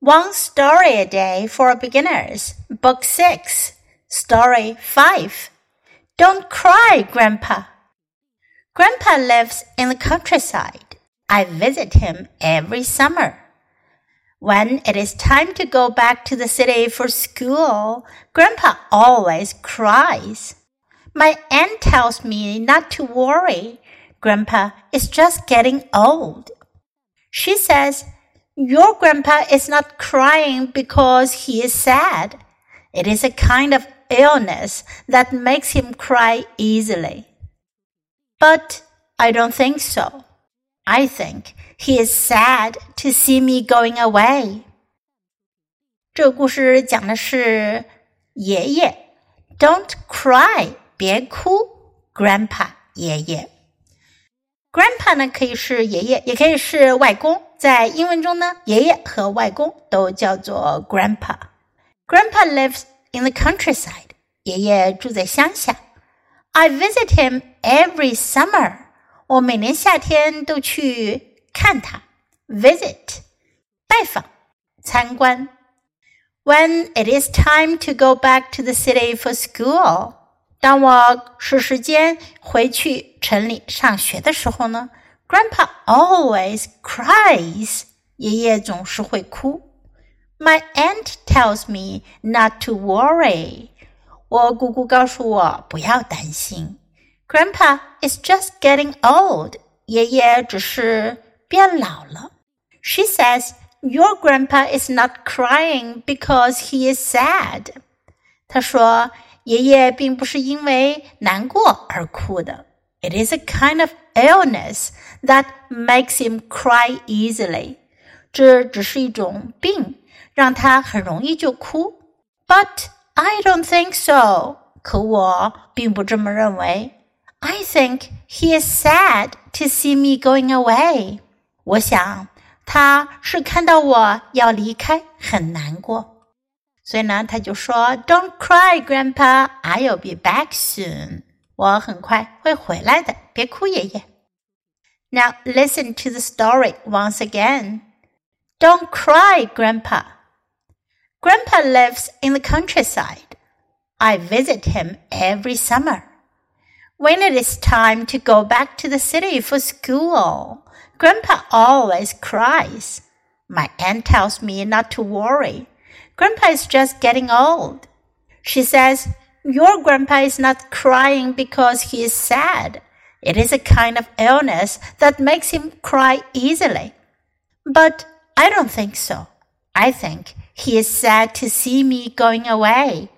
One Story a Day for Beginners, Book 6, Story 5. Don't cry, Grandpa. Grandpa lives in the countryside. I visit him every summer. When it is time to go back to the city for school, Grandpa always cries. My aunt tells me not to worry. Grandpa is just getting old. She says your grandpa is not crying because he is sad. It is a kind of illness that makes him cry easily. But I don't think so. I think he is sad to see me going away. 这个故事讲的是爷爷，Don't cry，别哭，Grandpa 爷爷。Grandpa 呢可以是爷爷，也可以是外公。 在英文中呢，爷爷和外公都叫做 Grandpa。Grandpa lives in the countryside。爷爷住在乡下。I visit him every summer。我每年夏天都去看他。Visit，拜访，参观。When it is time to go back to the city for school。当我是时间回去城里上学的时候呢 ，Grandpa always cries，爷爷总是会哭。My aunt tells me not to worry，我姑姑告诉我不要担心。Grandpa is just getting old，爷爷只是变老了。She says your grandpa is not crying because he is sad，她说。爷爷并不是因为难过而哭的。 It is a kind of illness that makes him cry easily。这只是一种病，让他很容易就哭。But I don't think so。可我并不这么认为。I think he is sad to see me going away。我想他是看到我要离开很难过。所以呢，他就说：“Don't cry, Grandpa. I'll be back soon. 我很快会回来的，别哭，爷爷。” Now listen to the story once again. Don't cry, Grandpa. Grandpa lives in the countryside. I visit him every summer. When it is time to go back to the city for school, Grandpa always cries. My aunt tells me not to worry. Grandpa is just getting old. She says, your grandpa is not crying because he is sad. It is a kind of illness that makes him cry easily. But I don't think so. I think he is sad to see me going away.